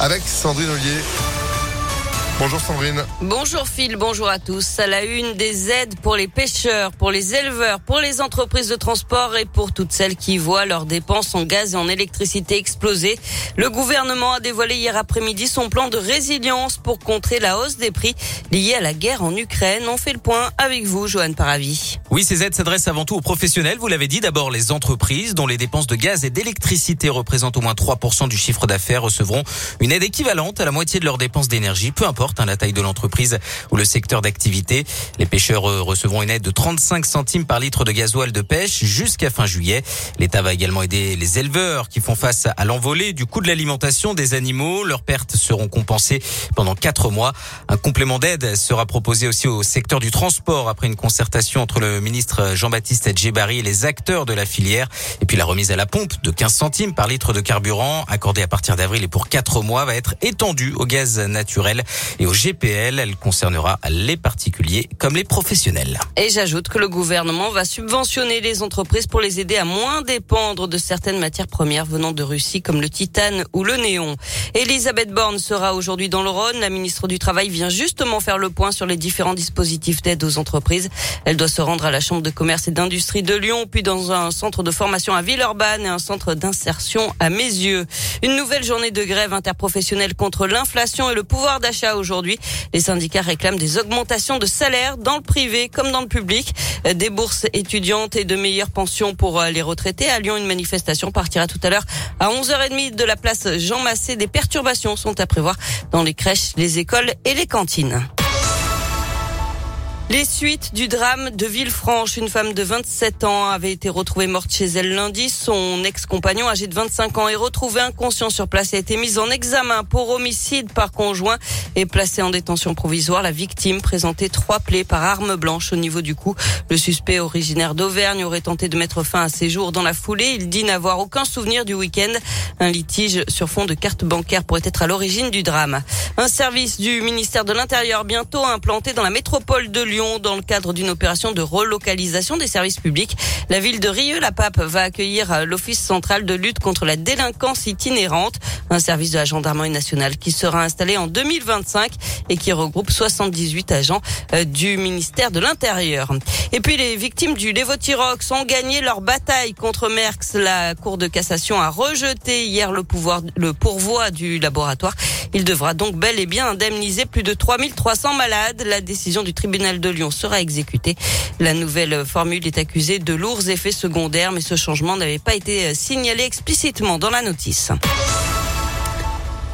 avec Sandrine Ollier. Bonjour Sandrine. Bonjour Phil, bonjour à tous. À la une des aides pour les pêcheurs, pour les éleveurs, pour les entreprises de transport et pour toutes celles qui voient leurs dépenses en gaz et en électricité exploser. Le gouvernement a dévoilé hier après-midi son plan de résilience pour contrer la hausse des prix liée à la guerre en Ukraine. On fait le point avec vous, Johan Paravi. Oui, ces aides s'adressent avant tout aux professionnels. Vous l'avez dit, d'abord les entreprises dont les dépenses de gaz et d'électricité représentent au moins 3% du chiffre d'affaires recevront une aide équivalente à la moitié de leurs dépenses d'énergie, peu importe Hein, la taille de l'entreprise ou le secteur d'activité. Les pêcheurs recevront une aide de 35 centimes par litre de gasoil de pêche jusqu'à fin juillet. L'État va également aider les éleveurs qui font face à l'envolée du coût de l'alimentation des animaux. Leurs pertes seront compensées pendant quatre mois. Un complément d'aide sera proposé aussi au secteur du transport après une concertation entre le ministre Jean-Baptiste Djebari et les acteurs de la filière. Et puis la remise à la pompe de 15 centimes par litre de carburant accordée à partir d'avril et pour quatre mois va être étendue au gaz naturel et au GPL. Elle concernera les particuliers comme les professionnels. Et j'ajoute que le gouvernement va subventionner les entreprises pour les aider à moins dépendre de certaines matières premières venant de Russie comme le titane ou le néon. Elisabeth Borne sera aujourd'hui dans le Rhône. La ministre du Travail vient justement faire le point sur les différents dispositifs d'aide aux entreprises. Elle doit se rendre à la Chambre de commerce et d'industrie de Lyon, puis dans un centre de formation à Villeurbanne et un centre d'insertion à Mézieux. Une nouvelle journée de grève interprofessionnelle contre l'inflation et le pouvoir d'achat aujourd'hui. Les syndicats réclament des augmentations de salaire dans le privé comme dans le public, des bourses étudiantes et de meilleures pensions pour euh, les retraités. À Lyon, une manifestation partira tout à l'heure à 11h30 de la place Jean Massé. Des perturbations sont à prévoir dans les crèches, les écoles et les cantines. Les suites du drame de Villefranche, une femme de 27 ans avait été retrouvée morte chez elle lundi. Son ex-compagnon âgé de 25 ans est retrouvé inconscient sur place et a été mis en examen pour homicide par conjoint et placé en détention provisoire. La victime présentait trois plaies par arme blanche au niveau du cou. Le suspect originaire d'Auvergne aurait tenté de mettre fin à ses jours dans la foulée. Il dit n'avoir aucun souvenir du week-end. Un litige sur fond de carte bancaire pourrait être à l'origine du drame. Un service du ministère de l'Intérieur bientôt implanté dans la métropole de Lyon dans le cadre d'une opération de relocalisation des services publics. La ville de Rieux-la-Pape va accueillir l'Office central de lutte contre la délinquance itinérante, un service de la gendarmerie nationale qui sera installé en 2025 et qui regroupe 78 agents euh, du ministère de l'Intérieur. Et puis les victimes du Levotirox ont gagné leur bataille contre Merckx. La Cour de cassation a rejeté hier le pouvoir, le pourvoi du laboratoire. Il devra donc bel et bien indemniser plus de 3300 malades. La décision du tribunal Lyon sera exécutée. La nouvelle formule est accusée de lourds effets secondaires, mais ce changement n'avait pas été signalé explicitement dans la notice.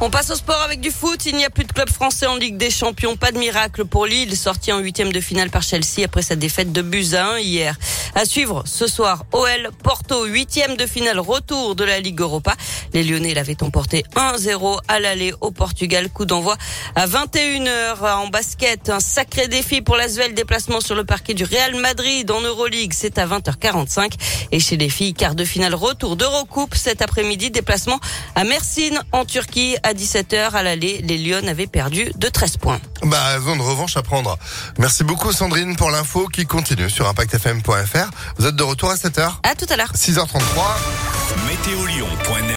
On passe au sport avec du foot. Il n'y a plus de club français en Ligue des Champions. Pas de miracle pour Lille, sorti en huitième de finale par Chelsea après sa défaite de Buzyn hier. À suivre ce soir, OL Porto, huitième de finale retour de la Ligue Europa. Les Lyonnais l'avaient emporté 1-0 à l'aller au Portugal. Coup d'envoi à 21h en basket. Un sacré défi pour l'Asvel. Déplacement sur le parquet du Real Madrid en Euroleague. C'est à 20h45. Et chez les filles, quart de finale retour d'Eurocoupe cet après-midi. Déplacement à Mersin en Turquie 17h à l'aller. Les Lyonnes avaient perdu de 13 points. Bah, zone de revanche à prendre. Merci beaucoup Sandrine pour l'info qui continue sur impactfm.fr. Vous êtes de retour à 7h À tout à l'heure. 6h33. Météo